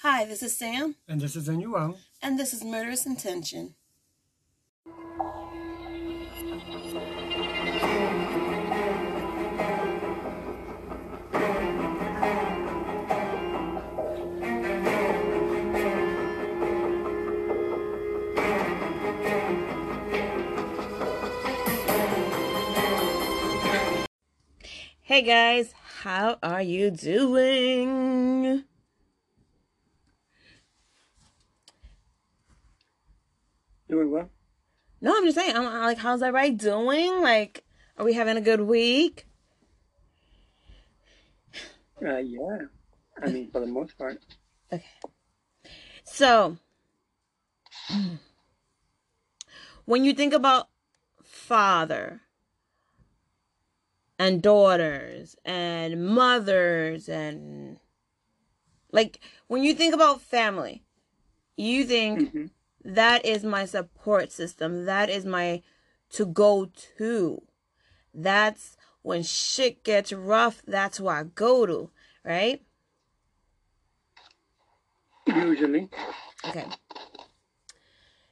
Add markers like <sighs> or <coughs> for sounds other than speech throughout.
Hi, this is Sam, And this is Anuel. and this is Murderous Intention. Hey guys, how are you doing? Doing well? No, I'm just saying. I'm like, how's everybody doing? Like, are we having a good week? Uh, yeah. I mean, for the most part. Okay. So, when you think about father and daughters and mothers and like when you think about family, you think Mhm. That is my support system. That is my to go to. That's when shit gets rough, that's who I go to, right? Usually. Okay.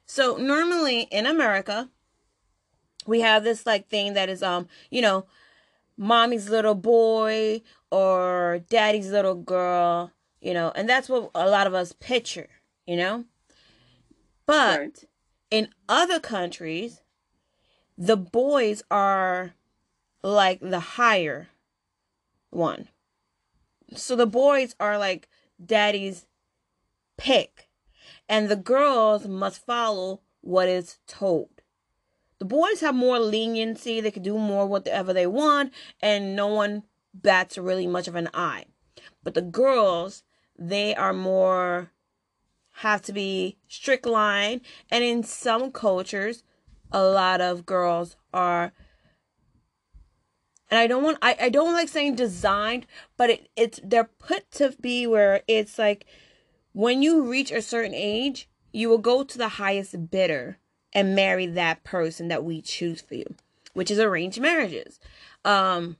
So normally in America, we have this like thing that is um, you know, mommy's little boy or daddy's little girl, you know, and that's what a lot of us picture, you know? But Right. in other countries, the boys are like the higher one. So the boys are like daddy's pick, and the girls must follow what is told. The boys have more leniency, they can do more whatever they want, and no one bats really much of an eye. But the girls, they are more have to be strict line, and in some cultures, a lot of girls are and I don't want I, I don't like saying designed, but it, it's they're put to be where it's like when you reach a certain age, you will go to the highest bidder and marry that person that we choose for you, which is arranged marriages. Um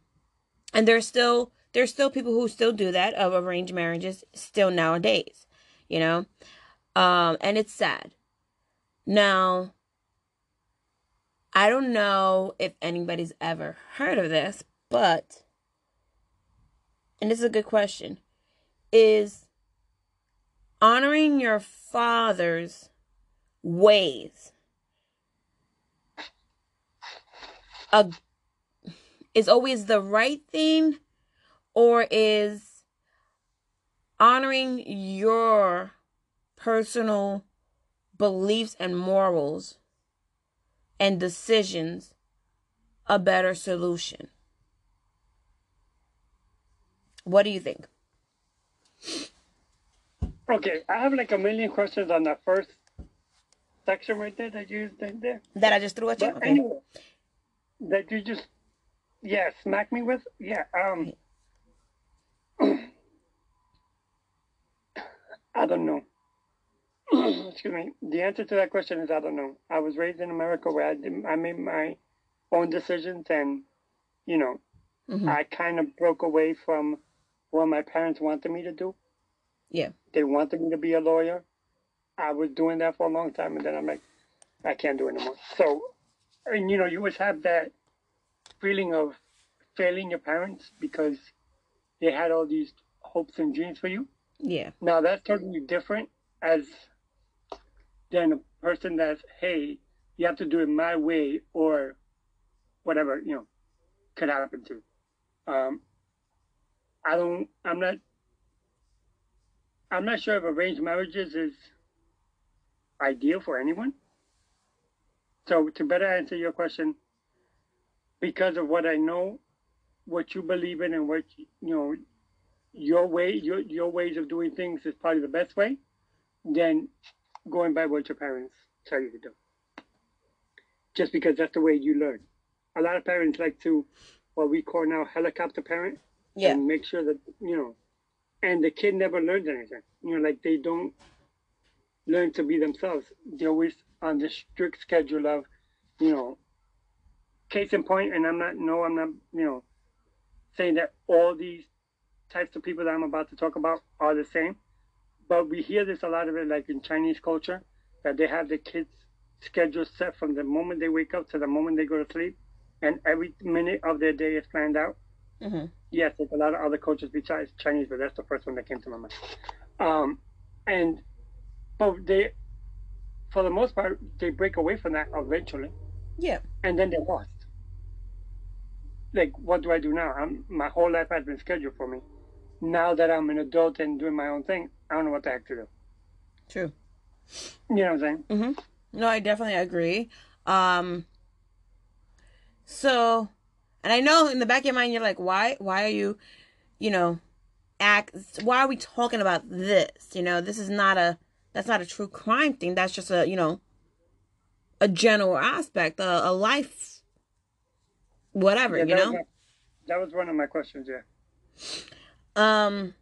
and there's still there's still people who still do that of arranged marriages still nowadays, you know? Um and it's sad. Now I don't know if anybody's ever heard of this, but and this is a good question. Is honoring your father's ways a is always the right thing or is honoring your personal beliefs and morals and decisions a better solution what do you think Okay, I have like a million questions on that first section right there that you did there. that i just threw at you okay anyway, that you just, yeah, smack me with? Yeah, um, <clears throat> I don't know. <clears throat> Excuse me. The answer to that question is I don't know. I was raised in America where I, did, I made my own decisions and, you know, Mhm. I kind of broke away from what my parents wanted me to do. yeah They wanted me to be a lawyer. I was doing that for a long time, and then I'm like, I can't do it anymore. So, and you know, you always have that feeling of failing your parents because they had all these hopes and dreams for you. yeah Now that's totally different as than a person that's, hey, you have to do it my way or whatever, you know, could happen to. Um, I don't, I'm not, I'm not sure if arranged marriages is ideal for anyone. So to better answer your question, because of what I know, what you believe in and what, you know, your way, your, your ways of doing things is probably the best way, then going by what your parents tell you to do. Just because that's the way you learn. A lot of parents like to, what we call now helicopter parent, yeah and make sure that, you know, and the kid never learns anything. You know, like they don't learn to be themselves. They're always on the strict schedule of, you know, case in point, and I'm not, no, I'm not, you know, saying that all these types of people that I'm about to talk about are the same, but we hear this a lot of it like in Chinese culture that they have the kids schedule set from the moment they wake up to the moment they go to sleep, and every minute of their day is planned out. Mm-hmm. Yes, there's a lot of other cultures besides Chinese, but that's the first one that came to my mind. Um, and but they, for the most part, they break away from that eventually, Yeah. and then they're lost. Like, what do I do now? I'm, my whole life has been scheduled for me. Now that I'm an adult and doing my own thing, I don't know what the heck to do. True. You know what I'm saying? Mm-hmm. No, I definitely agree. Um. So, and I know in the back of your mind you're like, why? Why are you, you know, act? Why are we talking about this? You know, this is not a. That's not a true crime thing. That's just a you know. A general aspect, a, a life. Whatever Yeah, you know. Was my, that was one of my questions. Yeah. Um,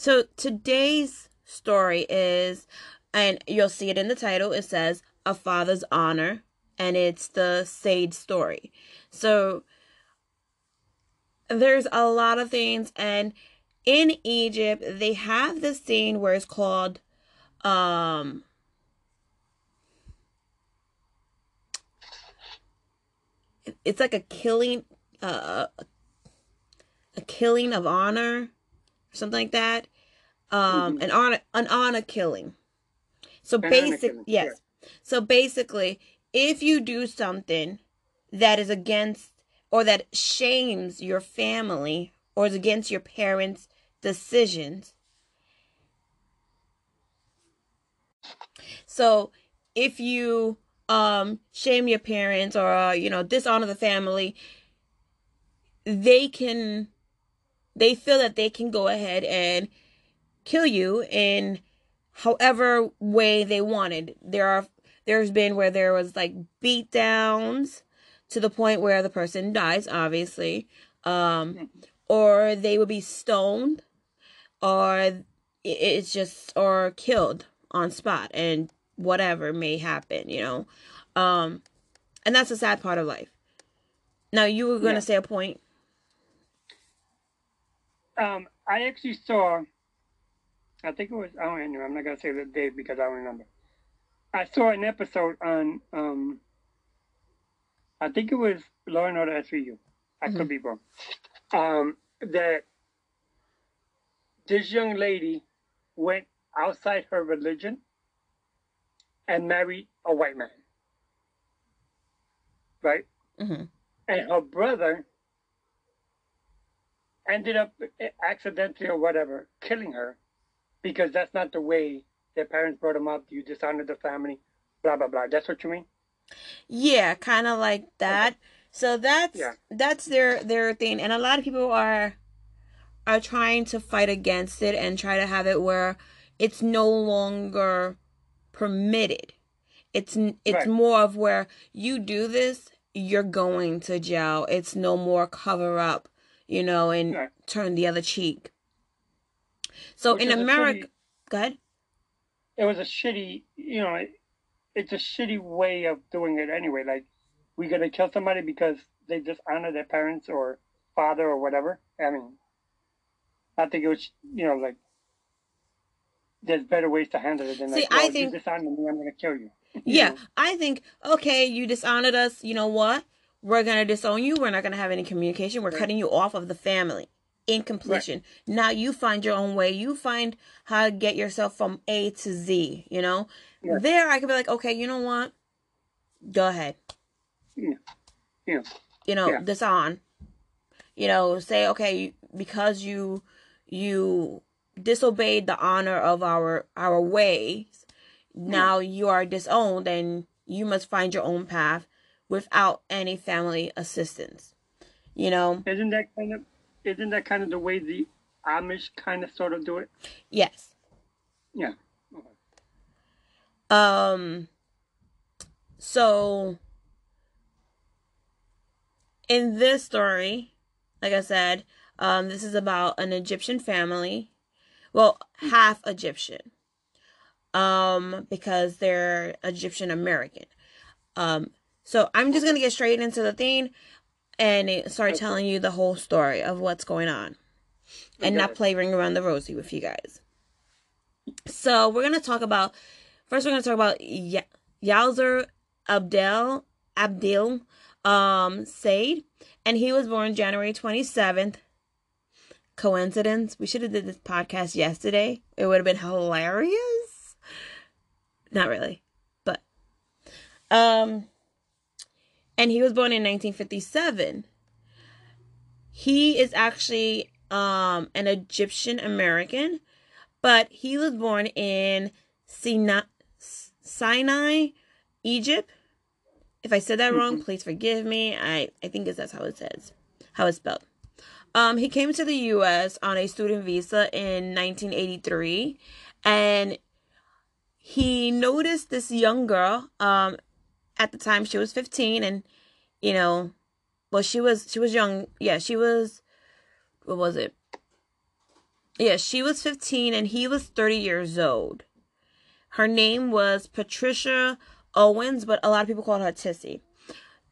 so today's story is, and you'll see it in the title, it says A Father's Honor, and it's the Said story. So there's a lot of things, and in Egypt, they have this scene where it's called, um, it's like a killing, uh, a killing of honor, something like that. Um, Mhm. an honor, an honor killing. So An basic, killing, yes. So basically, if you do something that is against or that shames your family or is against your parents' decisions. So if you um shame your parents or uh, you know dishonor the family, they can they feel that they can go ahead and kill you in however way they wanted. There are there's been where there was like beat downs to the point where the person dies, obviously. Um or they would be stoned or it's just or killed on spot and whatever may happen, you know. Um and that's the sad part of life. Now you were going to Yeah. say a point. Um, I actually saw. I think it was. I don't know. I'm not gonna say the date because I don't remember. I saw an episode on. Um, I think it was Law and Order SVU. I Mhm. could be wrong. Um, that this young lady went outside her religion and married a white man. Right? hmm and her brother ended up accidentally or whatever killing her because that's not the way their parents brought them up. You dishonor the family, blah blah blah. That's what you mean? Yeah, kind of like that. So that's Yeah. that's their their thing, and a lot of people are are trying to fight against it and try to have it where it's no longer permitted. It's it's Right. more of where you do this, you're going to jail. It's no more cover up, you know, and turn the other cheek. So Which in America, shitty- go ahead. It was a shitty, you know, it, it's a shitty way of doing it anyway. Like we gonna kill somebody because they dishonor their parents or father or whatever. I mean, I think it was, you know, like there's better ways to handle it than See, like, I think- you dishonor me, I'm gonna kill you. <laughs> You Yeah, know? I think okay, you dishonored us. You know what? We're gonna disown you. We're not gonna have any communication. We're Right. cutting you off of the family in completion. Now you find your own way. You find how to get yourself from A to Z. You know, Yeah. there I could be like, okay, you know what? Go ahead. Yeah. Yeah. You know, Yeah. disown. You know, say okay because you you disobeyed the honor of our our ways. Now you are disowned and you must find your own path without any family assistance. You know? Isn't that kind of isn't that kind of the way the Amish kind of sort of do it? Yes. Yeah. Um so in this story, like I said, um this is about an Egyptian family. Well, half Egyptian. Um because they're Egyptian American. Um so I'm just going to get straight into the thing and start Okay. telling you the whole story of what's going on and not playing around the rosy with you guys. So we're gonna talk about first. We're gonna talk about y- Abdel Abdil um, Said, and he was born January twenty seventh. Coincidence? We should have did this podcast yesterday. It would have been hilarious. Not really, but um, and he was born in nineteen fifty seven. He is actually um an Egyptian American, but he was born in Sinai, Sinai, Egypt. If I said that wrong, please forgive me. I I think is that's how it says, how it's spelled. Um, he came to the U.S. on a student visa in 1983, and he noticed this young girl. Um, at the time she was 15, and you know, well, she was she was young. Yeah, she was. What was it? Yeah, she was 15 and he was 30 years old. Her name was Patricia Owens, but a lot of people called her Tissy.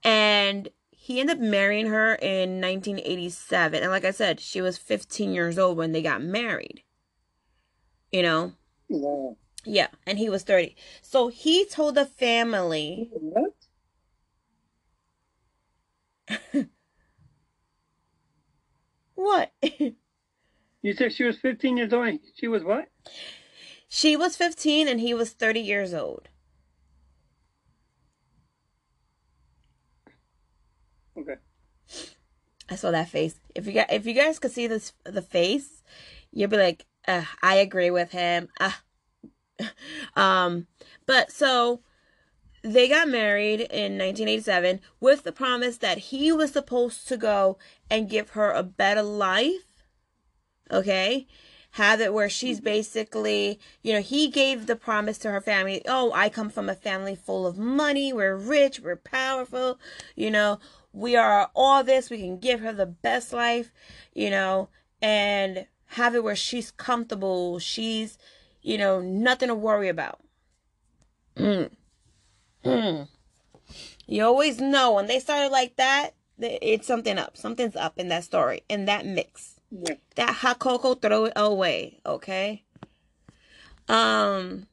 And he ended up marrying her in 1987. And like I said, she was 15 years old when they got married. You know? Yeah. Yeah, and he was 30. So he told the family. What? <laughs> What? <laughs> You said she was 15 years old. She was what? she was 15 and he was 30 years old. Okay. I saw that face. If you guys, if you guys could see this the face, you'd be like, uh, I agree with him. Uh. <laughs> um, but so they got married in 1987 with the promise that he was supposed to go and give her a better life. Okay. Have it where she's basically, you know, he gave the promise to her family. Oh, I come from a family full of money. We're rich. We're powerful. You know, we are all this. We can give her the best life, you know, and have it where she's comfortable. She's, you know, nothing to worry about. Mm. Mm. You always know when they started like that, it's something up. Something's up in that story, in that mix. Yeah. That hot cocoa, throw it away, okay? Um,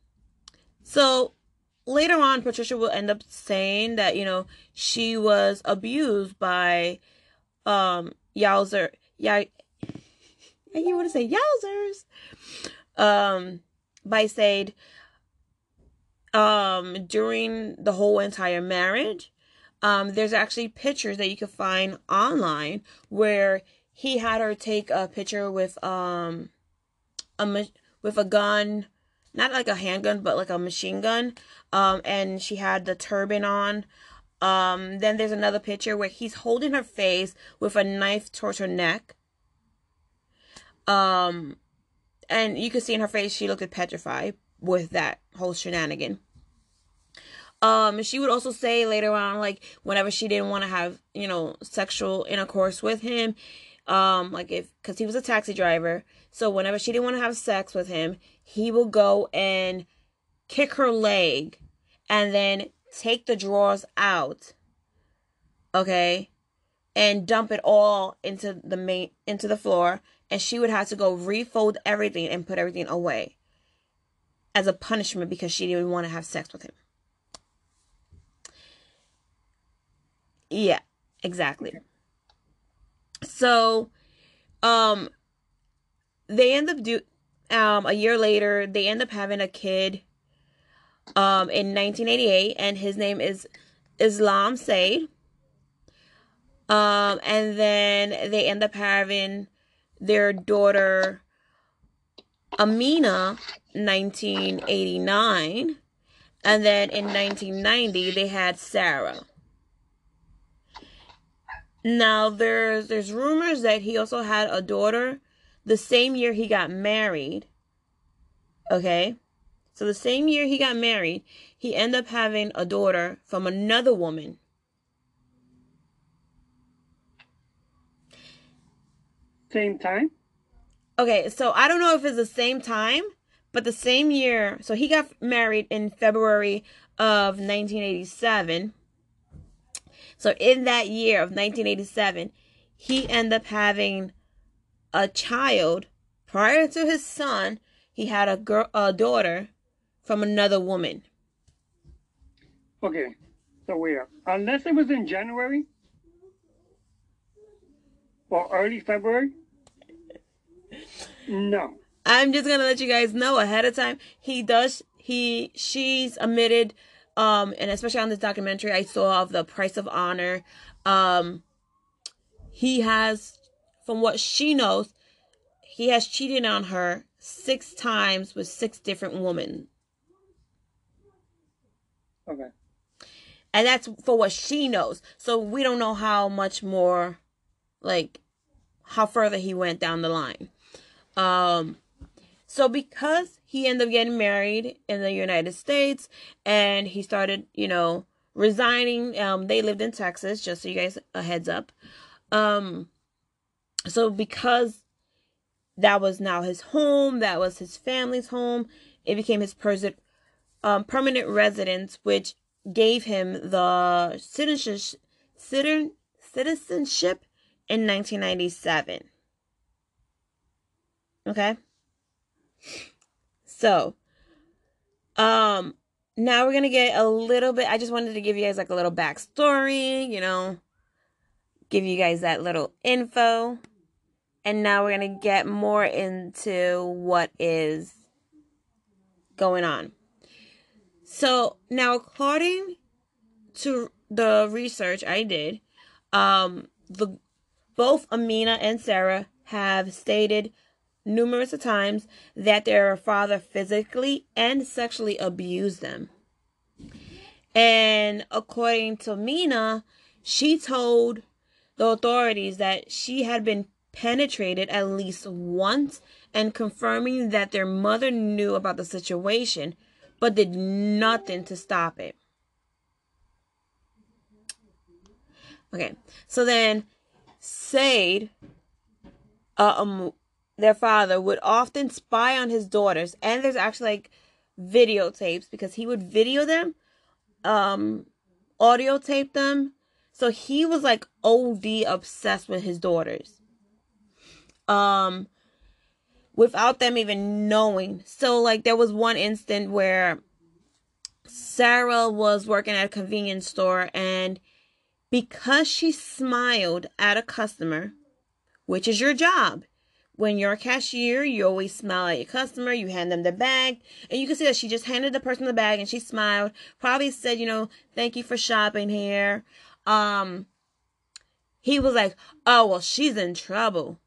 so later on, Patricia will end up saying that you know she was abused by um Yowzer. Yeah, you want to say Yowzers? Um, by Said. Um, during the whole entire marriage, um, there's actually pictures that you can find online where he had her take a picture with um a with a gun not like a handgun but like a machine gun um and she had the turban on um then there's another picture where he's holding her face with a knife towards her neck um and you could see in her face she looked petrified with that whole shenanigan. Um she would also say later on like whenever she didn't want to have you know sexual intercourse with him um like if because he was a taxi driver so whenever she didn't want to have sex with him he will go and kick her leg and then take the drawers out okay and dump it all into the main into the floor and she would have to go refold everything and put everything away as a punishment because she didn't want to have sex with him. Yeah exactly. So um they end up do um a year later they end up having a kid um in 1988 and his name is Islam Said. Um and then they end up having their daughter Amina 1989 and then in 1990 they had Sarah now there's there's rumors that he also had a daughter the same year he got married. Okay? So the same year he got married, he ended up having a daughter from another woman. Same time? Okay, so I don't know if it's the same time, but the same year, so he got married in February of 1987. So in that year of 1987, he ended up having a child. Prior to his son, he had a girl, a daughter from another woman. Okay, so we are. Unless it was in January or early February. No. I'm just gonna let you guys know ahead of time. He does. He she's admitted, um, and especially on this documentary I saw of the Price of Honor, um, he has, from what she knows, he has cheated on her six times with six different women. Okay. And that's for what she knows. So we don't know how much more, like, how further he went down the line. Um, so because he ended up getting married in the United States and he started, you know, resigning, um, they lived in Texas, just so you guys a heads up. Um, so because that was now his home, that was his family's home, it became his pers- um, permanent residence, which gave him the citizenship, citizenship in 1997. Okay. So, um, now we're gonna get a little bit. I just wanted to give you guys like a little backstory, you know, give you guys that little info. And now we're gonna get more into what is going on. So now, according to the research I did, um, the both Amina and Sarah have stated numerous times that their father physically and sexually abused them. And according to Mina, she told the authorities that she had been penetrated at least once and confirming that their mother knew about the situation but did nothing to stop it. Okay, so then Said, uh, um, their father would often spy on his daughters, and there's actually like videotapes because he would video them, um, audio tape them. So he was like OD obsessed with his daughters. Um, without them even knowing. So like there was one instant where Sarah was working at a convenience store and because she smiled at a customer, which is your job, when you're a cashier, you always smile at your customer, you hand them the bag, and you can see that she just handed the person the bag and she smiled, probably said, you know, thank you for shopping here. Um he was like, "Oh, well, she's in trouble."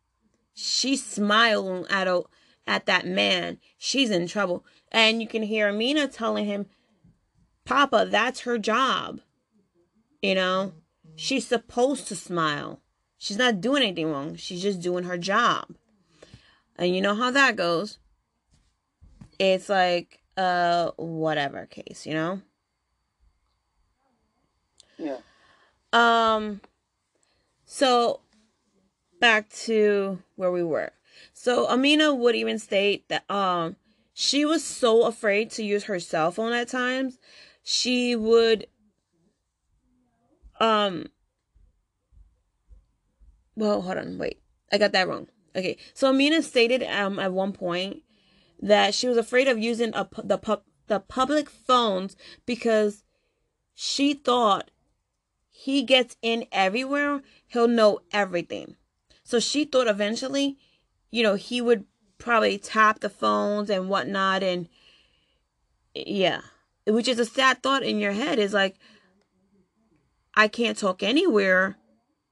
She smiling at a, at that man. She's in trouble. And you can hear Amina telling him, "Papa, that's her job." You know, she's supposed to smile. She's not doing anything wrong. She's just doing her job. And you know how that goes. It's like uh whatever case, you know? Yeah. Um so back to where we were. So Amina would even state that um she was so afraid to use her cell phone at times. She would um well, hold on, wait. I got that wrong. Okay, so Amina stated um at one point that she was afraid of using a, the pub, the public phones because she thought he gets in everywhere, he'll know everything. So she thought eventually, you know, he would probably tap the phones and whatnot, and yeah, which is a sad thought in your head. Is like, I can't talk anywhere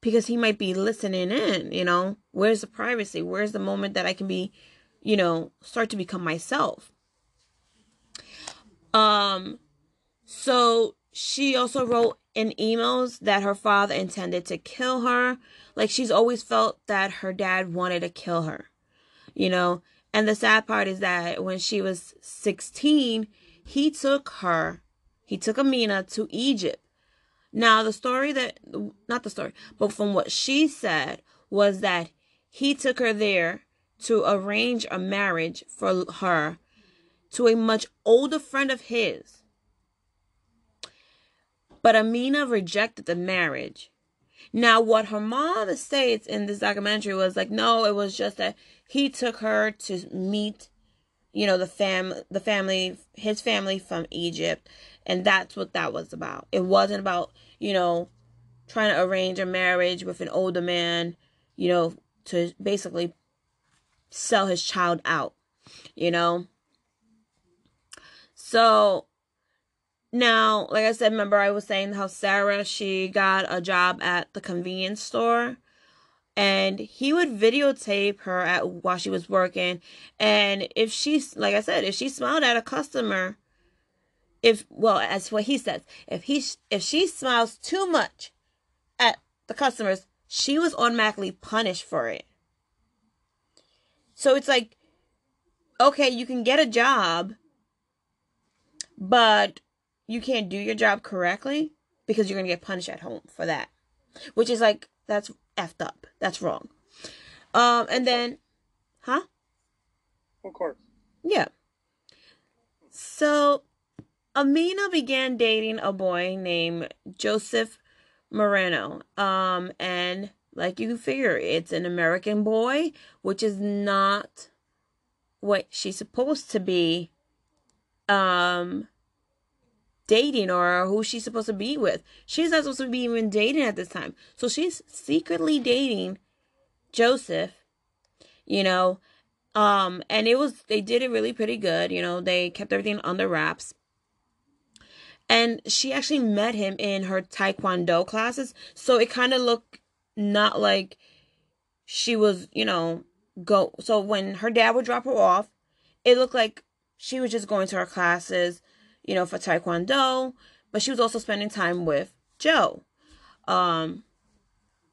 because he might be listening in, you know. Where's the privacy? Where's the moment that I can be, you know, start to become myself? Um so she also wrote in emails that her father intended to kill her. Like she's always felt that her dad wanted to kill her. You know, and the sad part is that when she was 16, he took her, he took Amina to Egypt now, the story that, not the story, but from what she said was that he took her there to arrange a marriage for her to a much older friend of his. But Amina rejected the marriage. Now, what her mom states in this documentary was like, no, it was just that he took her to meet, you know, the fam the family his family from Egypt and that's what that was about. It wasn't about, you know, trying to arrange a marriage with an older man, you know, to basically sell his child out, you know. So now, like I said, remember I was saying how Sarah she got a job at the convenience store and he would videotape her at while she was working and if she like I said, if she smiled at a customer if well, as what he says, if he if she smiles too much at the customers, she was automatically punished for it. So it's like, okay, you can get a job, but you can't do your job correctly because you're going to get punished at home for that. Which is like, that's effed up. That's wrong. Um, and then, huh? Of course. Yeah. So, Amina began dating a boy named Joseph Moreno. Um, and like you can figure, it's an American boy, which is not what she's supposed to be um dating or who she's supposed to be with. She's not supposed to be even dating at this time. So she's secretly dating Joseph, you know. Um, and it was they did it really pretty good, you know, they kept everything under wraps. And she actually met him in her taekwondo classes. So it kind of looked not like she was, you know, go. So when her dad would drop her off, it looked like she was just going to her classes, you know, for taekwondo, but she was also spending time with Joe. Um,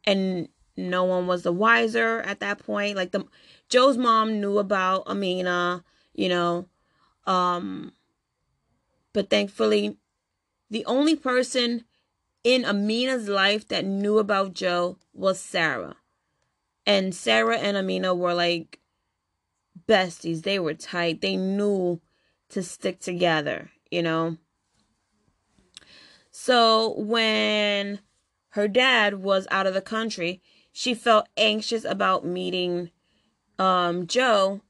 and no one was the wiser at that point. Like the Joe's mom knew about Amina, you know, um, but thankfully the only person in Amina's life that knew about Joe was Sarah. And Sarah and Amina were like besties. They were tight. They knew to stick together, you know. So when her dad was out of the country, she felt anxious about meeting um, Joe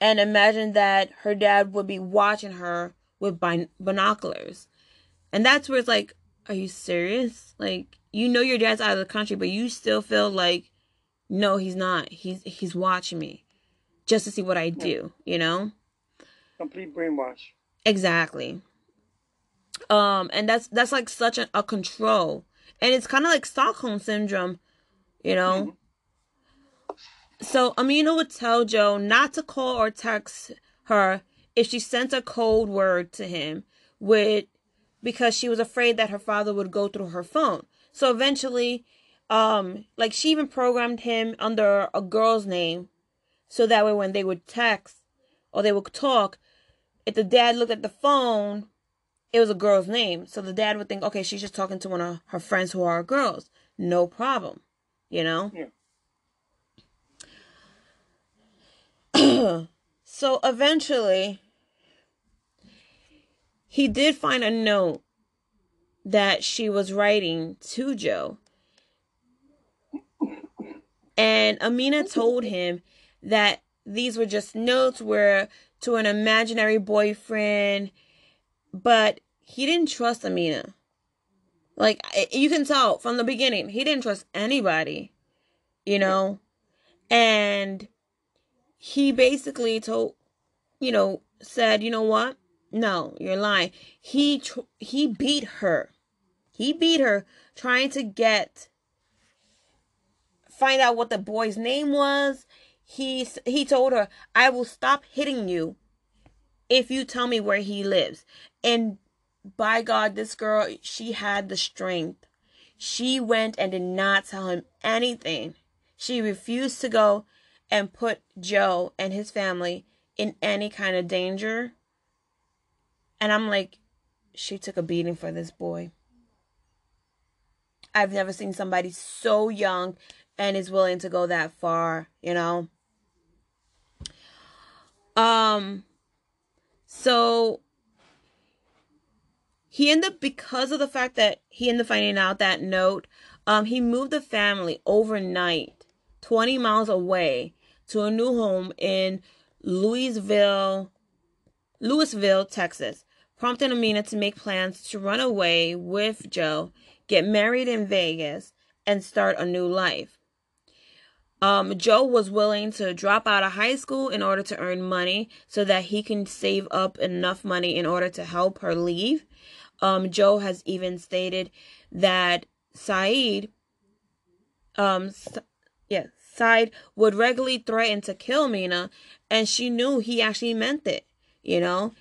and imagined that her dad would be watching her with binoculars. And that's where it's like, are you serious? Like, you know your dad's out of the country, but you still feel like, no, he's not. He's he's watching me, just to see what I do. You know. Complete brainwash. Exactly. Um, and that's that's like such a, a control, and it's kind of like Stockholm syndrome, you know. Mm-hmm. So Amina would tell Joe not to call or text her if she sent a code word to him with because she was afraid that her father would go through her phone. So eventually, um, like she even programmed him under a girl's name, so that way when they would text or they would talk, if the dad looked at the phone, it was a girl's name. So the dad would think, okay, she's just talking to one of her friends who are girls. No problem, you know. Yeah. <clears throat> so eventually he did find a note that she was writing to Joe. And Amina told him that these were just notes were to an imaginary boyfriend, but he didn't trust Amina. Like you can tell from the beginning, he didn't trust anybody, you know? And he basically told, you know, said, you know what? No, you're lying. He tr- he beat her. He beat her trying to get find out what the boy's name was. He he told her, "I will stop hitting you if you tell me where he lives." And by God, this girl, she had the strength. She went and did not tell him anything. She refused to go and put Joe and his family in any kind of danger and I'm like, she took a beating for this boy. I've never seen somebody so young and is willing to go that far, you know. Um so he ended up because of the fact that he ended up finding out that note, um, he moved the family overnight, 20 miles away to a new home in Lewisville, Lewisville, Texas, prompting Amina to make plans to run away with Joe, get married in Vegas, and start a new life. Um, Joe was willing to drop out of high school in order to earn money so that he can save up enough money in order to help her leave. Um, Joe has even stated that Said, um, yeah, Said would regularly threaten to kill Mina, and she knew he actually meant it. You know,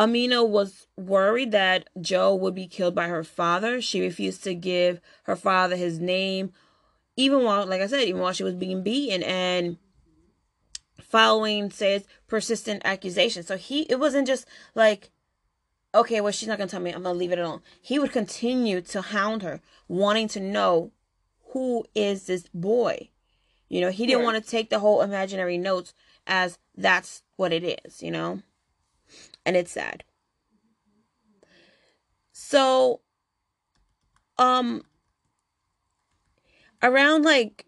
Amina was worried that Joe would be killed by her father. She refused to give her father his name even while, like I said, even while she was being beaten and following says persistent accusations. So he, it wasn't just like, okay, well, she's not gonna tell me. I'm gonna leave it alone. He would continue to hound her, wanting to know who is this boy. You know, he didn't want to take the whole imaginary notes as that's what it is. You know, and it's sad. So, um, around like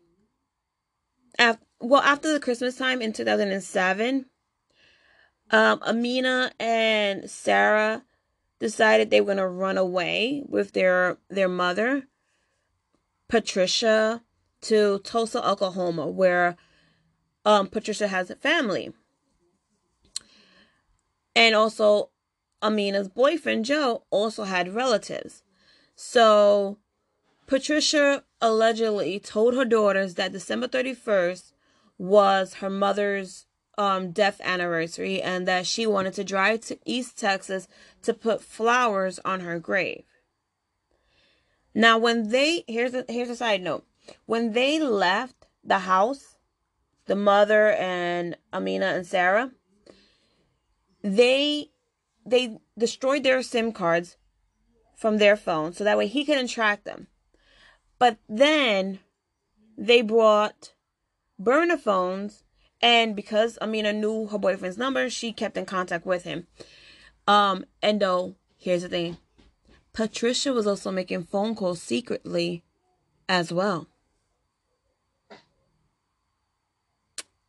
after, well after the christmas time in 2007 um amina and sarah decided they were going to run away with their their mother patricia to tulsa oklahoma where um patricia has a family and also amina's boyfriend joe also had relatives so Patricia allegedly told her daughters that December 31st was her mother's um, death anniversary and that she wanted to drive to East Texas to put flowers on her grave. Now, when they here's a here's a side note. When they left the house, the mother and Amina and Sarah, they they destroyed their SIM cards from their phone so that way he couldn't track them. But then they brought burner phones, and because Amina knew her boyfriend's number, she kept in contact with him. Um, and though, here's the thing Patricia was also making phone calls secretly as well.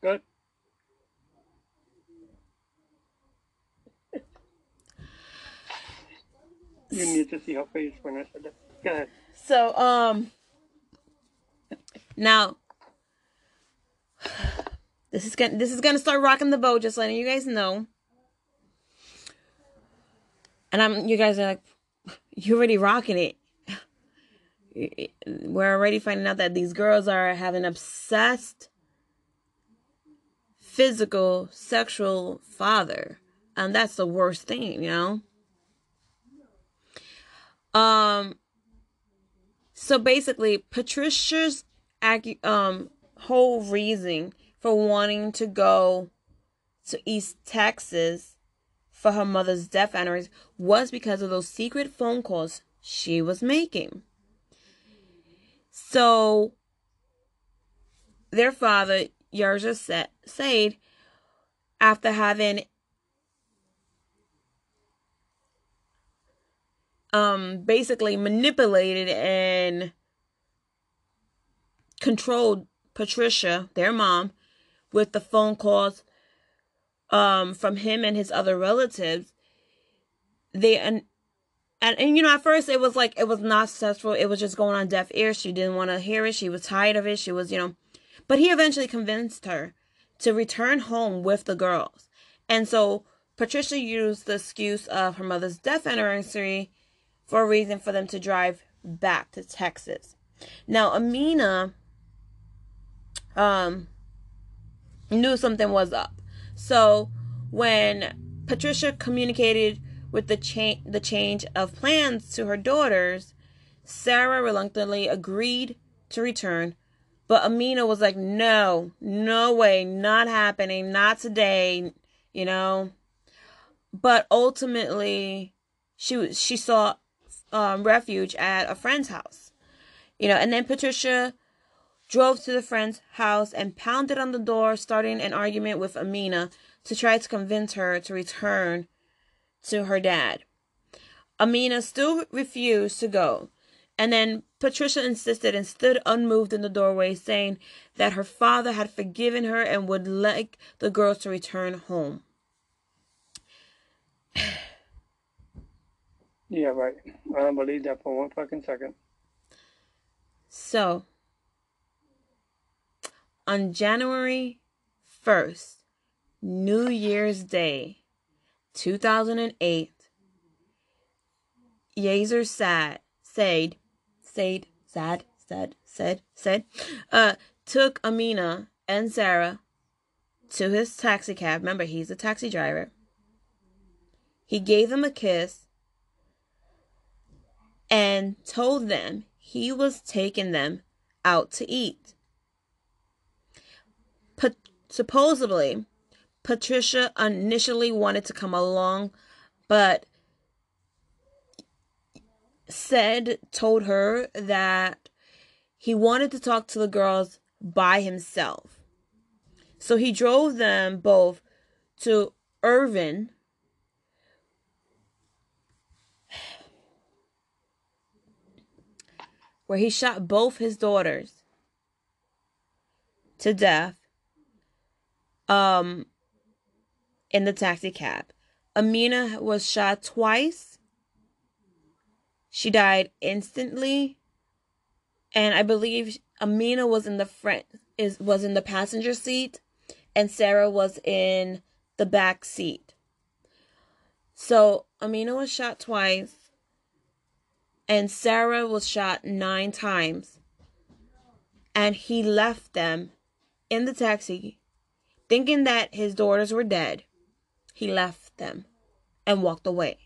Good. You need to see her face when I said that. Go ahead. So, um, now, this is gonna this is gonna start rocking the boat. Just letting you guys know. And I'm you guys are like, you're already rocking it. We're already finding out that these girls are having obsessed physical sexual father and that's the worst thing you know um so basically patricia's um whole reason for wanting to go to East Texas for her mother's death anniversary was because of those secret phone calls she was making. So their father, Yaser Said, after having um basically manipulated and controlled Patricia, their mom, with the phone calls um, from him and his other relatives. They and, and and you know at first it was like it was not successful. It was just going on deaf ears. She didn't want to hear it. She was tired of it. She was you know, but he eventually convinced her to return home with the girls, and so Patricia used the excuse of her mother's death anniversary for a reason for them to drive back to Texas. Now Amina um, knew something was up. So when Patricia communicated with the change the change of plans to her daughters, Sarah reluctantly agreed to return, but Amina was like, "No, no way, not happening, not today," you know. But ultimately, she she sought um, refuge at a friend's house, you know. And then Patricia drove to the friend's house and pounded on the door, starting an argument with Amina to try to convince her to return to her dad. Amina still refused to go, and then Patricia insisted and stood unmoved in the doorway, saying that her father had forgiven her and would like the girls to return home. Yeah, right. I don't believe that for one fucking second. So, on January 1st, New Year's Day, 2008, Yezer Sad, said, said, sad, said, said, said, uh, took Amina and Sarah to his taxi cab. Remember, he's a taxi driver. He gave them a kiss and told them he was taking them out to eat. But supposedly, Patricia initially wanted to come along, but Said, told her that he wanted to talk to the girls by himself. So he drove them both to Irving. Where he shot both his daughters to death um in the taxi cab. Amina was shot twice. She died instantly. And I believe Amina was in the front is was in the passenger seat and Sarah was in the back seat. So Amina was shot twice and Sarah was shot 9 times. And he left them in the taxi thinking that his daughters were dead he left them and walked away.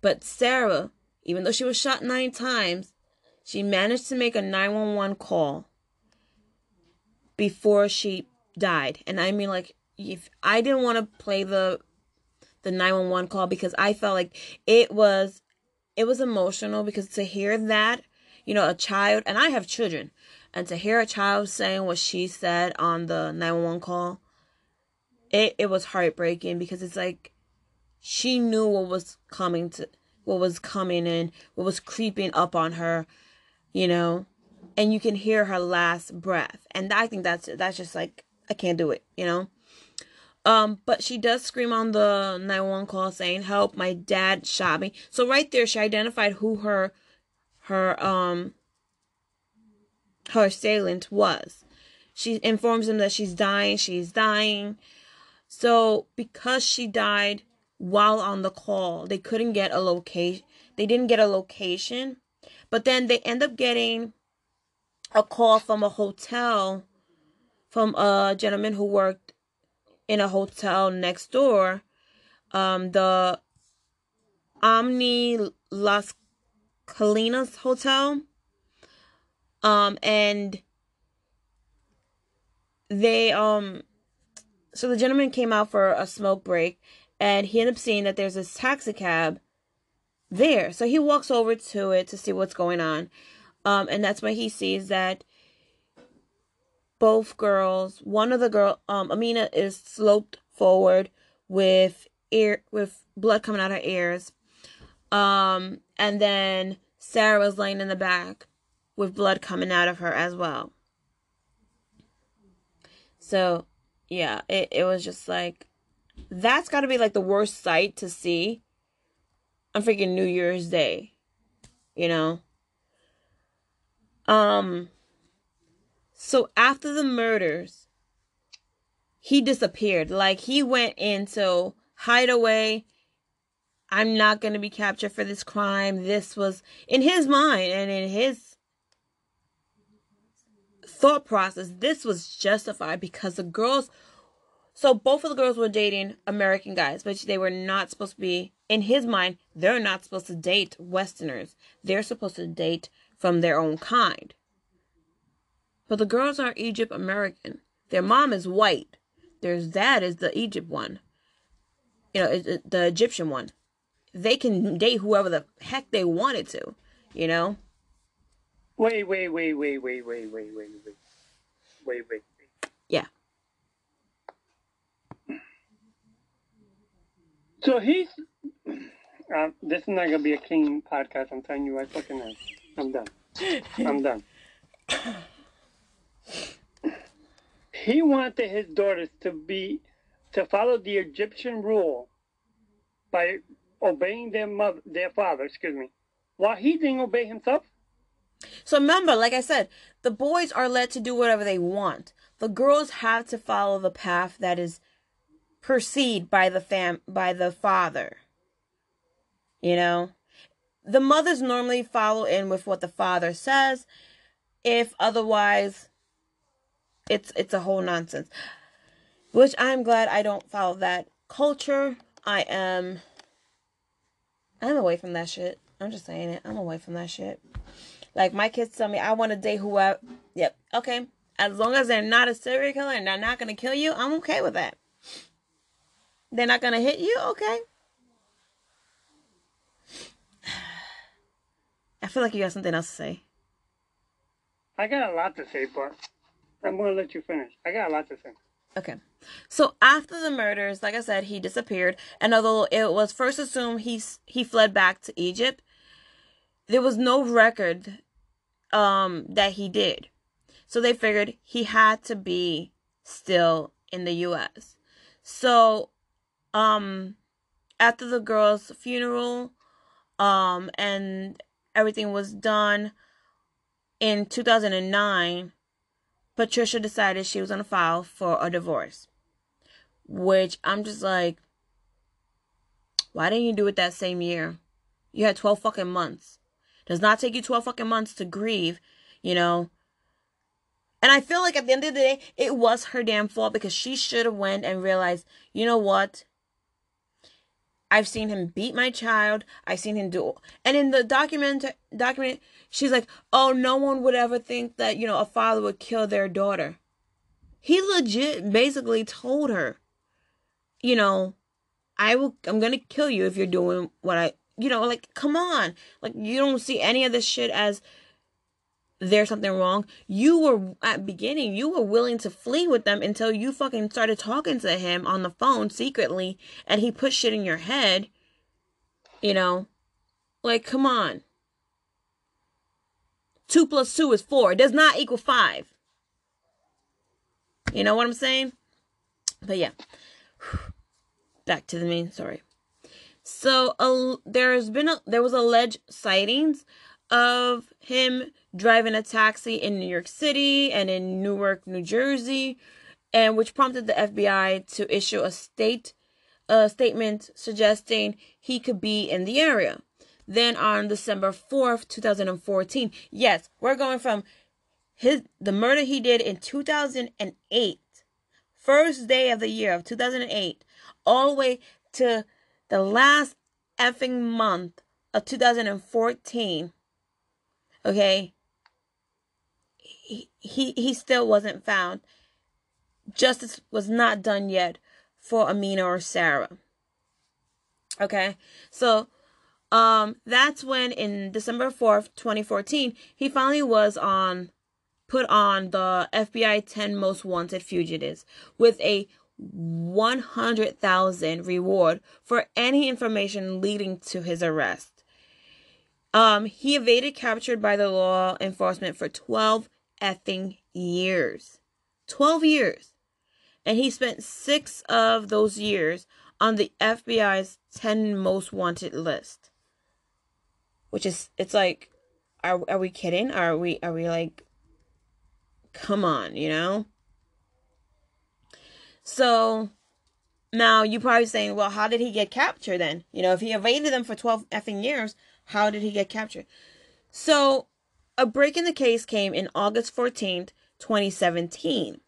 But Sarah, even though she was shot nine times, she managed to make a 911 call before she died. And I mean, like, if I didn't want to play the the 911 call because I felt like it was it was emotional because to hear that, you know, a child and I have children, and to hear a child saying what she said on the 911 call, it, it was heartbreaking because it's like she knew what was coming to what was coming in, what was creeping up on her, you know, and you can hear her last breath. And I think that's that's just like I can't do it, you know. Um, but she does scream on the 911 call saying, "Help, my dad shot me." So right there she identified who her her um her assailant was. She informs him that she's dying, she's dying. So because she died while on the call, they couldn't get a location. They didn't get a location, but then they end up getting a call from a hotel from a gentleman who worked in a hotel next door. Um, the Omni Las Colinas Hotel. Um, and they um so the gentleman came out for a smoke break and he ended up seeing that there's this taxi cab there. So he walks over to it to see what's going on. Um, and that's when he sees that both girls, one of the girl, um, Amina is sloped forward with ear, with blood coming out of her ears. Um, and then Sarah was laying in the back with blood coming out of her as well. So yeah, it, it was just like that's got to be like the worst sight to see on freaking New Year's Day. You know? Um so after the murders, he disappeared. Like he went into hideaway. I'm not going to be captured for this crime. This was in his mind and in his thought process, this was justified because the girls, so both of the girls were dating American guys, but they were not supposed to be, in his mind, they're not supposed to date Westerners. They're supposed to date from their own kind. But the girls are Egypt American. Their mom is white. Their dad is the Egypt one. You know, the Egyptian one. They can date whoever the heck they wanted to, you know? Wait, wait, wait, wait, wait, wait, wait, wait, wait, wait, wait. Yeah. So he's. Uh, this is not gonna be a clean podcast. I'm telling you, I fucking am. I'm done. I'm done. He wanted his daughters to be to follow the Egyptian rule by obeying their mother, their father, excuse me, while he didn't obey himself. So remember, like I said, the boys are led to do whatever they want. The girls have to follow the path that is perceived by the fam by the father. You know? The mothers normally follow in with what the father says. If otherwise it's it's a whole nonsense. Which I'm glad I don't follow that culture. I am I'm away from that shit. I'm just saying it. I'm away from that shit. Like my kids tell me I want to date whoever. Yep. Okay. As long as they're not a serial killer and they're not gonna kill you, I'm okay with that. They're not gonna hit you, okay. <sighs> I feel like you got something else to say. I got a lot to say, but I'm gonna let you finish. I got a lot to say. Okay. So after the murders, like I said, he disappeared, and although it was first assumed he he fled back to Egypt, there was no record um that he did. So they figured he had to be still in the US. So um after the girl's funeral um and everything was done in 2009 Patricia decided she was going to file for a divorce. Which I'm just like, why didn't you do it that same year? You had 12 fucking months. Does not take you 12 fucking months to grieve, you know. And I feel like at the end of the day, it was her damn fault because she should have went and realized, you know what? I've seen him beat my child. I've seen him do, and in the document, document, she's like, "Oh, no one would ever think that you know a father would kill their daughter." He legit basically told her, you know, I will. I'm gonna kill you if you're doing what I. You know, like, come on, like you don't see any of this shit as there's something wrong. You were at beginning, you were willing to flee with them until you fucking started talking to him on the phone secretly and he put shit in your head. You know? Like, come on. Two plus two is four. It does not equal five. You know what I'm saying? But yeah. <sighs> Back to the main story. So uh, there's been a there was alleged sightings of him driving a taxi in New York City and in Newark, New Jersey, and which prompted the FBI to issue a state a statement suggesting he could be in the area. Then on December 4th, 2014, yes, we're going from his the murder he did in 2008, first day of the year of 2008, all the way to the last effing month of 2014 Okay. He, he, he still wasn't found. Justice was not done yet for Amina or Sarah. Okay. So, um, that's when in December 4th, 2014, he finally was on, put on the FBI 10 most wanted fugitives with a 100,000 reward for any information leading to his arrest. Um, he evaded capture by the law enforcement for 12 effing years. 12 years. And he spent six of those years on the FBI's 10 most wanted list. Which is, it's like, are, are we kidding? Are we, are we like, come on, you know? So, now you probably saying, well, how did he get captured then? You know, if he evaded them for 12 effing years, how did he get captured? So, a break in the case came in August 14th, 2017,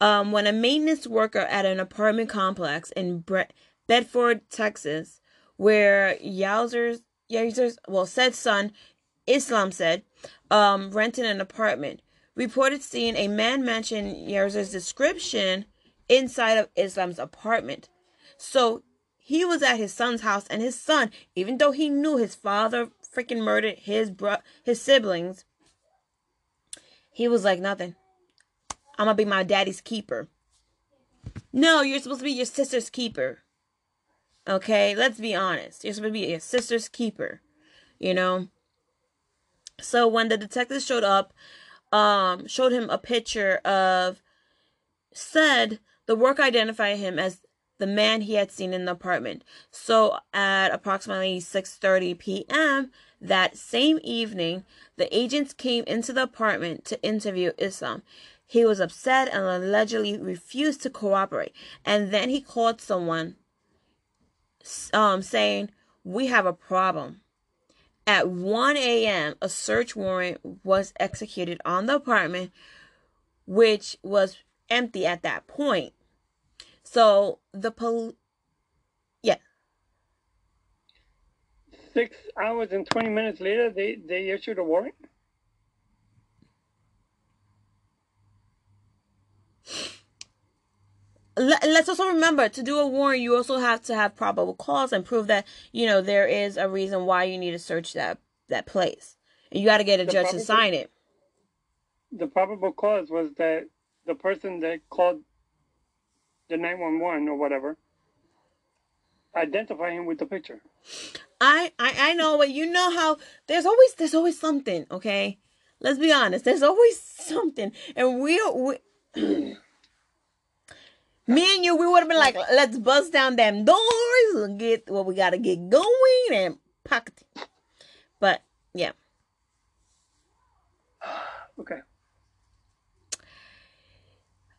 um, when a maintenance worker at an apartment complex in Bre- Bedford, Texas, where Yowzer's, Yowzer's, well, Said son, Islam Said, um, rented an apartment, reported seeing a man mention Yowzer's description inside of Islam's apartment. So he was at his son's house, and his son, even though he knew his father freaking murdered his bro his siblings, he was like nothing. I'm gonna be my daddy's keeper. No, you're supposed to be your sister's keeper. Okay, let's be honest. You're supposed to be your sister's keeper. You know. So when the detective showed up, um, showed him a picture of Said the work identified him as the man he had seen in the apartment. So at approximately 6:30 p.m. that same evening, the agents came into the apartment to interview Islam. He was upset and allegedly refused to cooperate. And then he called someone um, saying, We have a problem. At 1 a.m., a search warrant was executed on the apartment, which was empty at that point. So the police, yeah. Six hours and 20 minutes later, they, they issued a warrant? Let's also remember to do a warrant you also have to have probable cause and prove that you know there is a reason why you need to search that that place. And you got to get a the judge probable, to sign it. The probable cause was that the person that called the 911 or whatever identify him with the picture. I, I i know but you know how there's always there's always something okay? Let's be honest there's always something. And we, we <clears throat> me and you, we would have been like, let's bust down them doors and get what we gotta get going and pocket. But yeah. <sighs> Okay.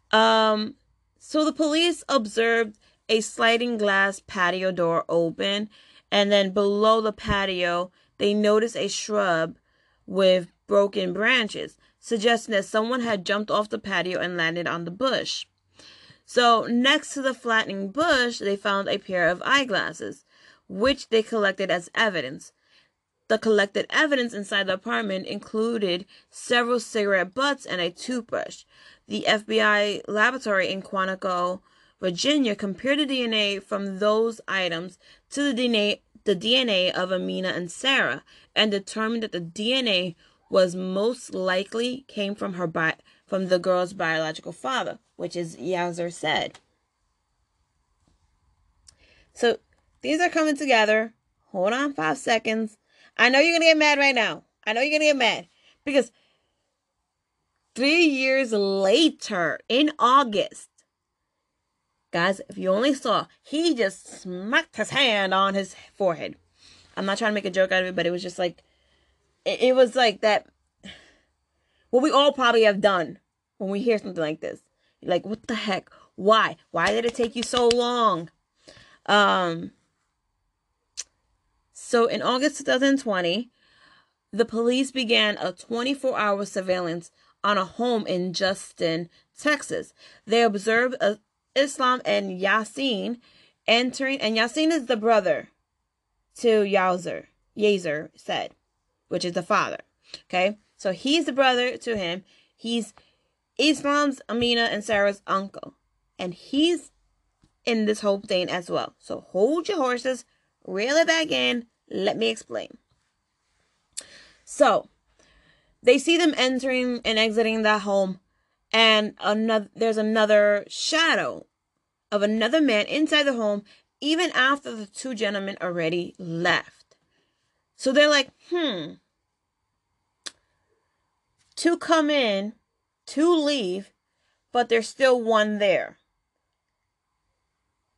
Um so the police observed a sliding glass patio door open and then below the patio they noticed a shrub with broken branches, suggesting that someone had jumped off the patio and landed on the bush. So, next to the flattening bush, they found a pair of eyeglasses, which they collected as evidence. The collected evidence inside the apartment included several cigarette butts and a toothbrush. The FBI laboratory in Quantico, Virginia compared the DNA from those items to the DNA, the DNA of Amina and Sarah and determined that the DNA was most likely came from her bi- from the girl's biological father which is Yowzer Said. So these are coming together. Hold on five seconds. I know you're going to get mad right now. I know you're going to get mad because three years later, in August, guys, if you only saw, he just smacked his hand on his forehead. I'm not trying to make a joke out of it, but it was just like, it, it was like that. What we all probably have done when we hear something like this. Like, what the heck? Why? Why did it take you so long? Um, so in August 2020, the police began a 24 hour surveillance on a home in Justin, Texas. They observed uh, Islam and Yasin entering, and Yasin is the brother to Yowzer, Yazer Said, which is the father. Okay, so he's the brother to him. He's Islam's Amina and Sarah's uncle. And he's in this whole thing as well. So hold your horses, reel it back in. Let me explain. So they see them entering and exiting the home, and another there's another shadow of another man inside the home, even after the two gentlemen already left. So they're like, hmm. To come in two leave, but there's still one there.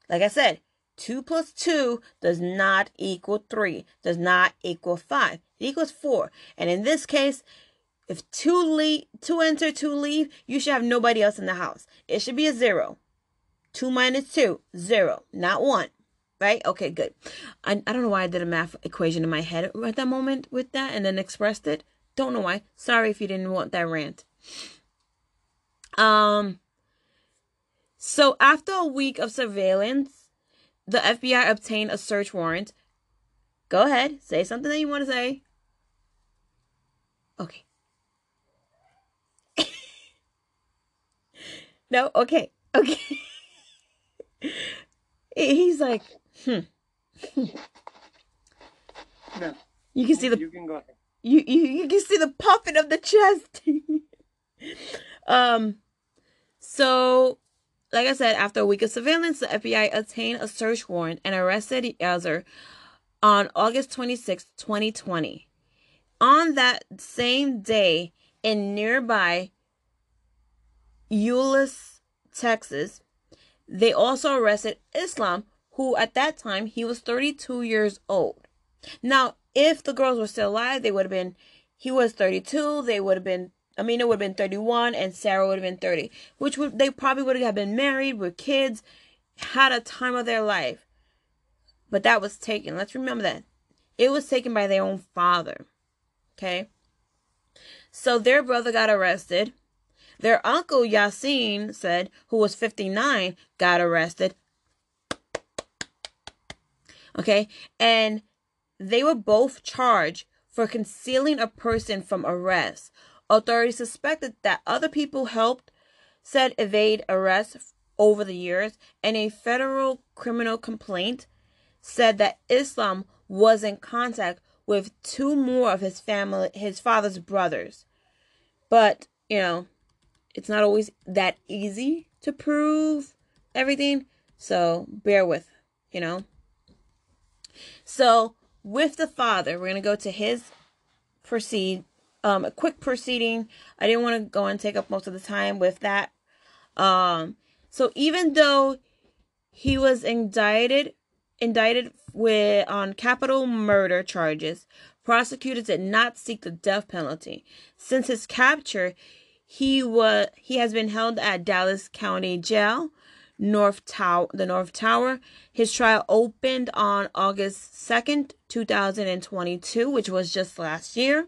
Like I said, 2 plus 2 does not equal 3, does not equal 5. It equals 4. And in this case, if 2 leave, 2 enter, 2 leave, you should have nobody else in the house. It should be a 0. 2 minus 2, 0, not 1. Right? Okay, good. I, I don't know why I did a math equation in my head at that moment with that and then expressed it. Don't know why. Sorry if you didn't want that rant. Um, so after a week of surveillance, the FBI obtained a search warrant. Go ahead, say something that you want to say. Okay. <laughs> no, okay, okay. <laughs> He's like, hmm. <laughs> no. You can see the. You can go ahead. You you, you can see the puffing of the chest. <laughs> um. So, like I said, after a week of surveillance, the FBI obtained a search warrant and arrested Elzer on August 26, 2020. On that same day, in nearby Euless, Texas, They also arrested Islam, who at that time he was 32 years old. Now, if the girls were still alive, they would have been he was 32, they would have been Amina would have been 31 and Sarah would have been 30, which would they probably would have been married with kids, had a time of their life. But that was taken. Let's remember that. It was taken by their own father. Okay? So their brother got arrested. Their uncle Yasin Said, who was 59, got arrested. Okay? And they were both charged for concealing a person from arrest. Authorities suspected that other people helped Said evade arrest over the years, and a federal criminal complaint said that Islam was in contact with two more of his family his father's brothers. But, you know, it's not always that easy to prove everything, so bear with, you know. So, with the father, we're going to go to his proceed um a quick proceeding. I didn't want to go and take up most of the time with that. Um so even though he was indicted indicted with on capital murder charges, prosecutors did not seek the death penalty. Since his capture, he was he has been held at Dallas County Jail, North Tower, the North Tower. His trial opened on August 2nd, 2022, which was just last year.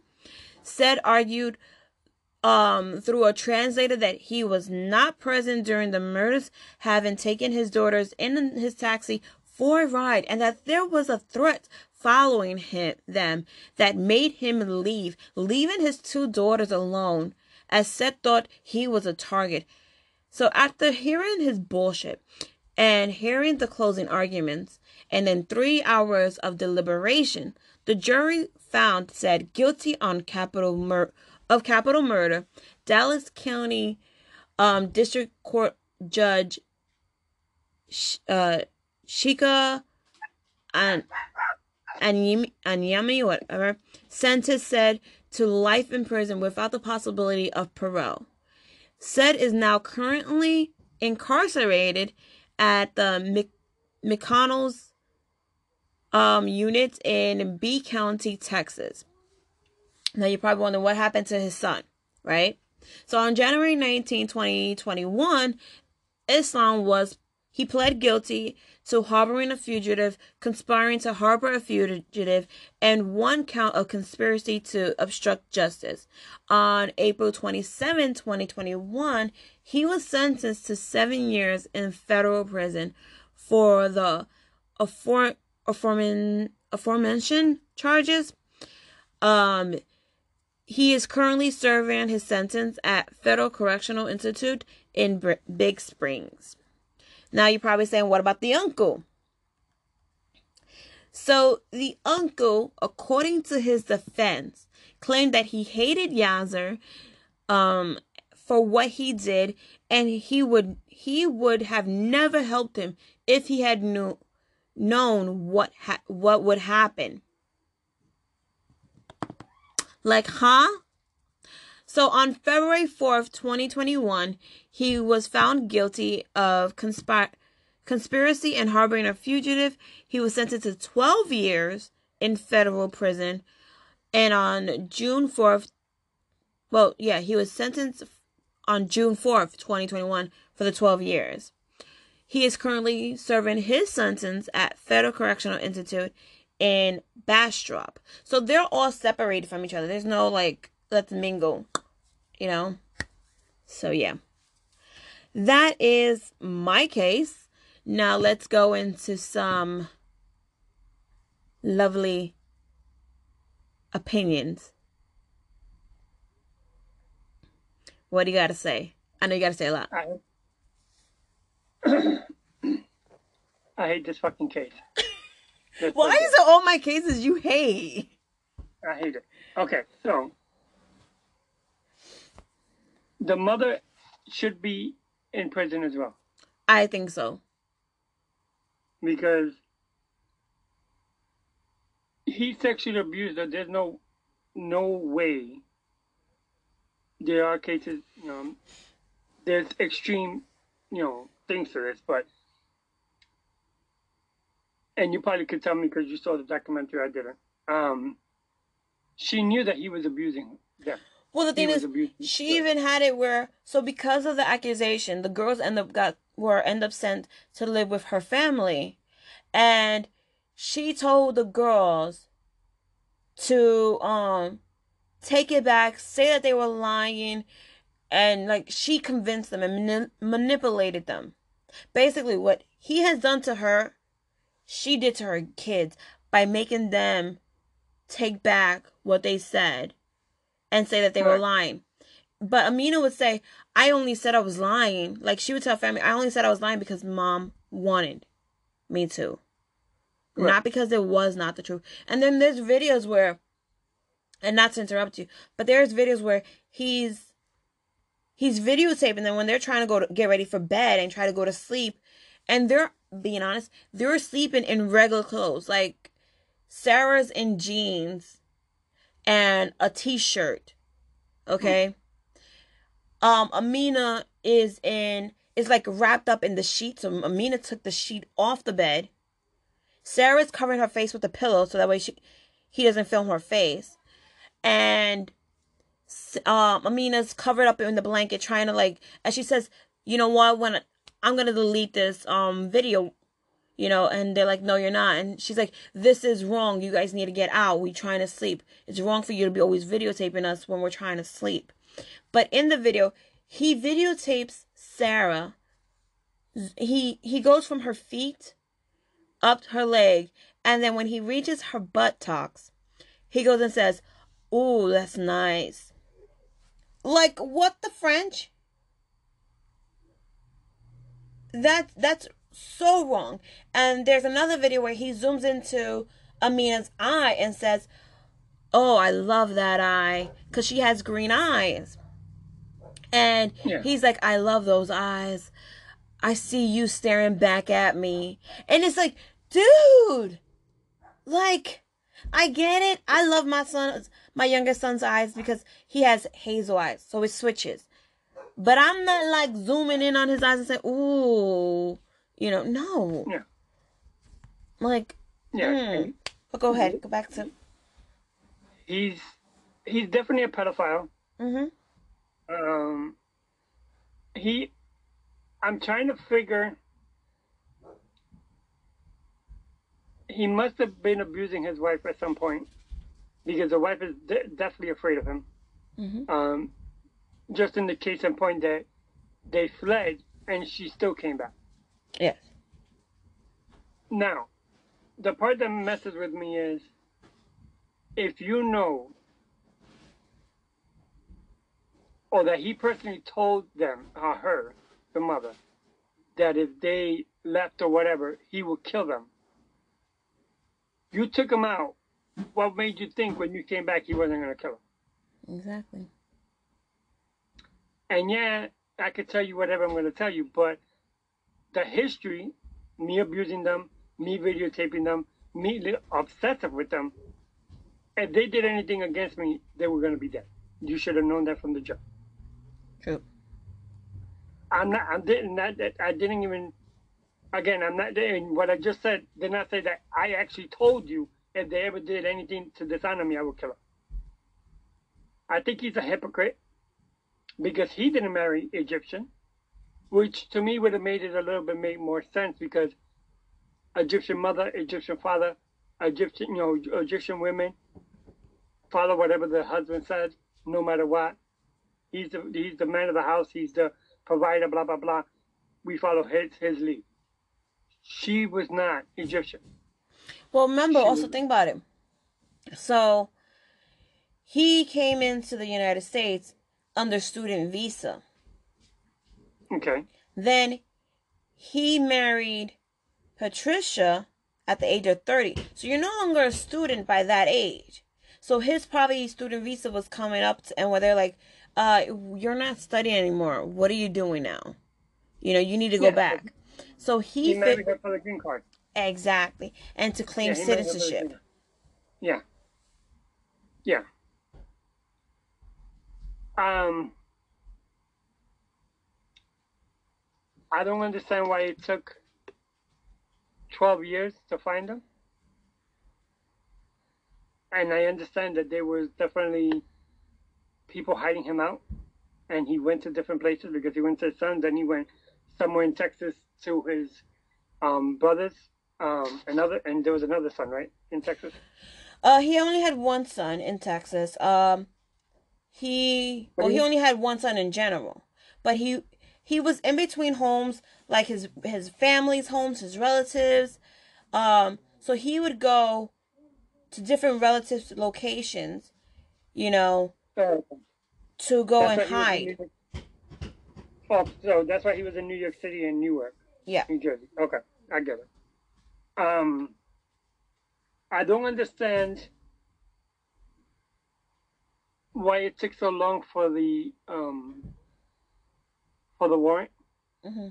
Said argued um through a translator that he was not present during the murders, having taken his daughters in his taxi for a ride and that there was a threat following him them that made him leave, leaving his two daughters alone, as Seth thought he was a target. So after hearing his bullshit and hearing the closing arguments, and then three hours of deliberation, the jury found Said guilty on capital mur- of capital murder. Dallas County um, District Court Judge uh, Shika and Anyami, whatever, sentence Said to life in prison without the possibility of parole. Said is now currently incarcerated at the McConnell's um, unit in Bee County, Texas. Now you're probably wondering what happened to his son, right? So on January 19, 2021, Islam was he pled guilty to harboring a fugitive, conspiring to harbor a fugitive, and one count of conspiracy to obstruct justice. On April 27, 2021, he was sentenced to seven years in federal prison for the afore, aforementioned charges. Um, he is currently serving his sentence at Federal Correctional Institute in Big Springs. Now you're probably saying, what about the uncle? So the uncle, according to his defense, claimed that he hated Yaser um, for what he did, and he would he would have never helped him if he had knew, known what ha- what would happen. Like, huh? So on February 4th, 2021, he was found guilty of conspir- conspiracy and harboring a fugitive. He was sentenced to 12 years in federal prison. And on June 4th, well, yeah, he was sentenced on June 4th, 2021 for the 12 years. He is currently serving his sentence at Federal Correctional Institute in Bastrop. So they're all separated from each other. There's no like let's mingle, you know? So, yeah. That is my case. Now, let's go into some lovely opinions. What do you got to say? I know you got to say a lot. I, <coughs> I hate this fucking case. <laughs> Why is it all my cases you hate? I hate it. Okay, so the mother should be in prison as well. I think so. Because he sexually abused her. There's no no way. There are cases, you know, there's extreme, you know, things to this, but and you probably could tell me because you saw the documentary. I didn't. Um, she knew that he was abusing them. Well, the thing is, she even had it where so because of the accusation, the girls end up got were end up sent to live with her family, and she told the girls to um take it back, say that they were lying, and like she convinced them and mani- manipulated them. Basically, what he has done to her, she did to her kids by making them take back what they said and say that they were lying. But Amina would say, I only said I was lying. Like she would tell family, I only said I was lying because mom wanted me to. Right. Not because it was not the truth. And then there's videos where and not to interrupt you, but there's videos where he's he's videotaping them when they're trying to go to get ready for bed and try to go to sleep and they're being honest, they're sleeping in regular clothes. Like Sarah's in jeans and a t-shirt. Okay? Um Amina is in is like wrapped up in the sheet. So Amina took the sheet off the bed. Sarah's covering her face with a pillow so that way she he doesn't film her face. And um Amina's covered up in the blanket trying to like as she says, you know what, when I'm gonna delete this um video, you know, and they're like, No, you're not. And she's like, This is wrong. You guys need to get out. We trying to sleep. It's wrong for you to be always videotaping us when we're trying to sleep. But in the video, he videotapes Sarah. He he goes from her feet up her leg, and then when he reaches her buttocks, he goes and says, Ooh, that's nice. Like what the French? That that's so wrong. And there's another video where he zooms into Amina's eye and says, "Oh, I love that eye cuz she has green eyes." And Yeah. he's like, "I love those eyes. I see you staring back at me." And it's like, "Dude, like I get it. I love my son, my youngest son's eyes because he has hazel eyes, so it switches. But I'm not like zooming in on his eyes and saying, "Ooh," you know, no. Yeah. Like, Yeah. Mm. and but go ahead, go back to. He's he's definitely a pedophile. Mhm. Um, he, I'm trying to figure. He must have been abusing his wife at some point, because the wife is de- definitely afraid of him. Mhm. Um, just in the case in point that they fled and she still came back. Yes. Now, the part that messes with me is if you know or that he personally told them, uh, her, the mother, that if they left or whatever, he would kill them. You took him out. What made you think when you came back he wasn't going to kill him? Exactly. And yeah, I could tell you whatever I'm going to tell you, but the history, me abusing them, me videotaping them, me obsessive with them, if they did anything against me, they were going to be dead. You should have known that from the jump. True. I'm not. I didn't. Not, that- I didn't even. Again, I'm not. And what I just said did not say that I actually told you if they ever did anything to dishonor me, I would kill them. I think he's a hypocrite because he didn't marry Egyptian, which to me would have made it a little bit make more sense because Egyptian mother, Egyptian father, Egyptian you know Egyptian women follow whatever the husband says, no matter what. He's the he's the man of the house. He's the provider. Blah blah blah. We follow his his lead. She was not Egyptian. Well, remember, She also was- think about it. So, he came into the United States under student visa. Okay. Then he married Patricia at the age of 30. So you're no longer a student by that age. So his probably student visa was coming up to, and where they're like, uh, you're not studying anymore. What are you doing now? You know, you need to go Yeah. back. So he, He married fit her for the green card. exactly and to claim Yeah, he married her for the green citizenship. Yeah. Yeah. Um. I don't understand why it took 12 years to find him. And I understand that there was definitely people hiding him out. And he went to different places because he went to his son, then he went somewhere in Texas to his um, brothers. Um, another, and there was another son, right, in Texas. Uh, he only had one son in Texas. Um, he well, he only had one son in general, but he he was in between homes, like his his family's homes, his relatives. Um, so he would go to different relatives' locations, you know, So to go and why he was in hide. Oh, so that's why he was in New York City and Newark. Yeah. New Jersey. Okay, I get it. Um, I don't understand why it took so long for the um for the warrant hmm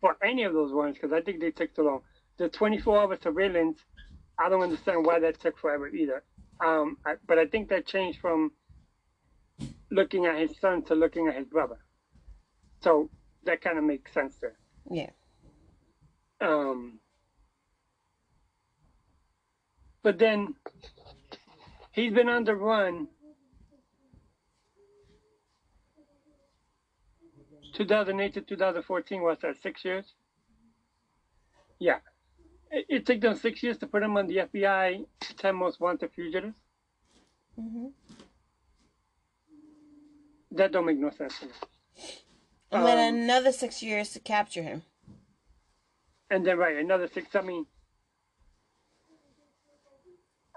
for any of those warrants because I think they took too long. The 24-hour surveillance, I don't understand why that took forever either. Um, I, but I think that changed from looking at his son to looking at his brother. So that kind of makes sense there. Yeah. Um, but then he's been on the run 2008 to 2014 was that six years? Yeah. It, it took them six years to put him on the FBI 10 most wanted fugitives. hmm That don't make no sense to me. And then Um, another six years to capture him. And then, right, another six. I mean,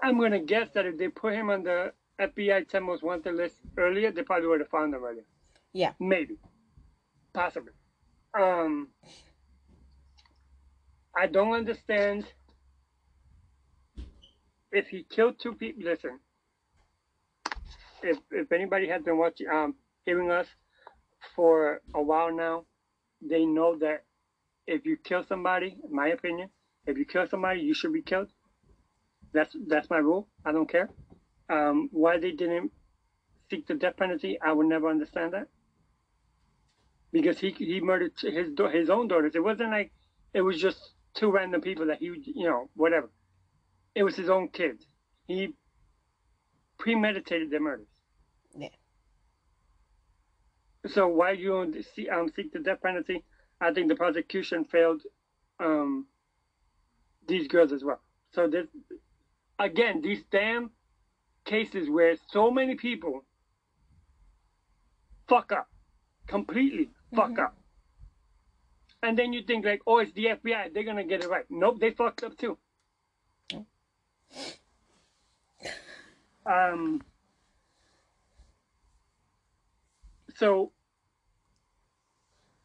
I'm going to guess that if they put him on the FBI 10 most wanted list earlier, they probably would have found him earlier. Yeah. Maybe. Possibly. Um, I don't understand if he killed two people. Listen, if if anybody has been watching, um, hearing us for a while now, they know that if you kill somebody, in my opinion, if you kill somebody, you should be killed. That's that's my rule. I don't care. Um, why they didn't seek the death penalty, I would never understand that. Because he he murdered his his own daughters. It wasn't like it was just two random people that he you know whatever. It was his own kids. He premeditated their murders. Yeah. So why you don't see, um, seek the death penalty? I think the prosecution failed um, these girls as well. So this again, these damn cases where so many people fuck up, completely fuck Mhm. up, and then you think like, oh, it's the FBI, they're gonna get it right. Nope, they fucked up too. Um. So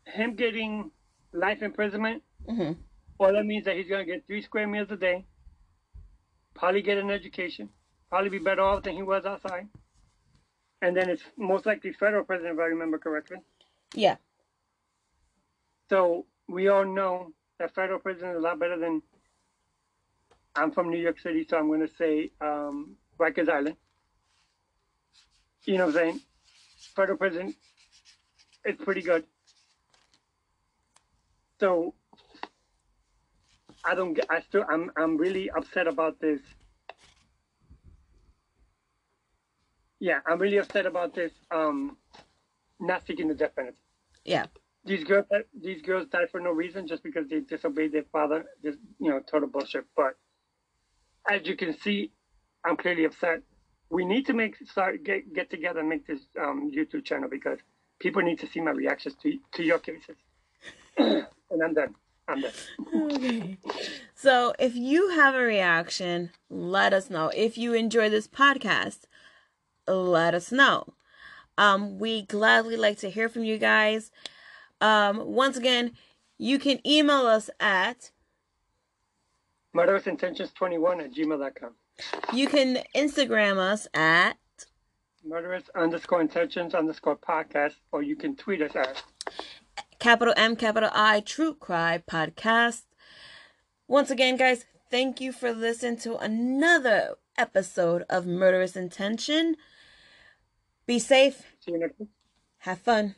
him getting life imprisonment, hmm well, that means that he's gonna get three square meals a day, probably get an education, probably be better off than he was outside, and then it's most likely federal prison if I remember correctly. Yeah. So we all know that federal prison is a lot better than. I'm from New York City, so I'm going to say um, Rikers Island. You know what I'm saying? Federal prison is pretty good. So I don't get. I still. I'm. I'm really upset about this. Yeah, I'm really upset about this. Um, not seeking the death penalty Yeah. these girls these girls died for no reason just because they disobeyed their father just you know total bullshit but as you can see i'm clearly upset we need to make start get get together and make this um, youtube channel because people need to see my reactions to to your cases <clears throat> and i'm done i'm done Okay. So if you have a reaction, let us know. If you enjoy this podcast, let us know. Um, we gladly like to hear from you guys. Um, once again, you can email us at murderous intentions 21 at gmail.com you can Instagram us at murderous underscore intentions underscore podcast or you can tweet us at capital M capital I True Cry Podcast. Once again, guys, thank you for listening to another episode of Murderous Intention. Be safe, see you next week have fun.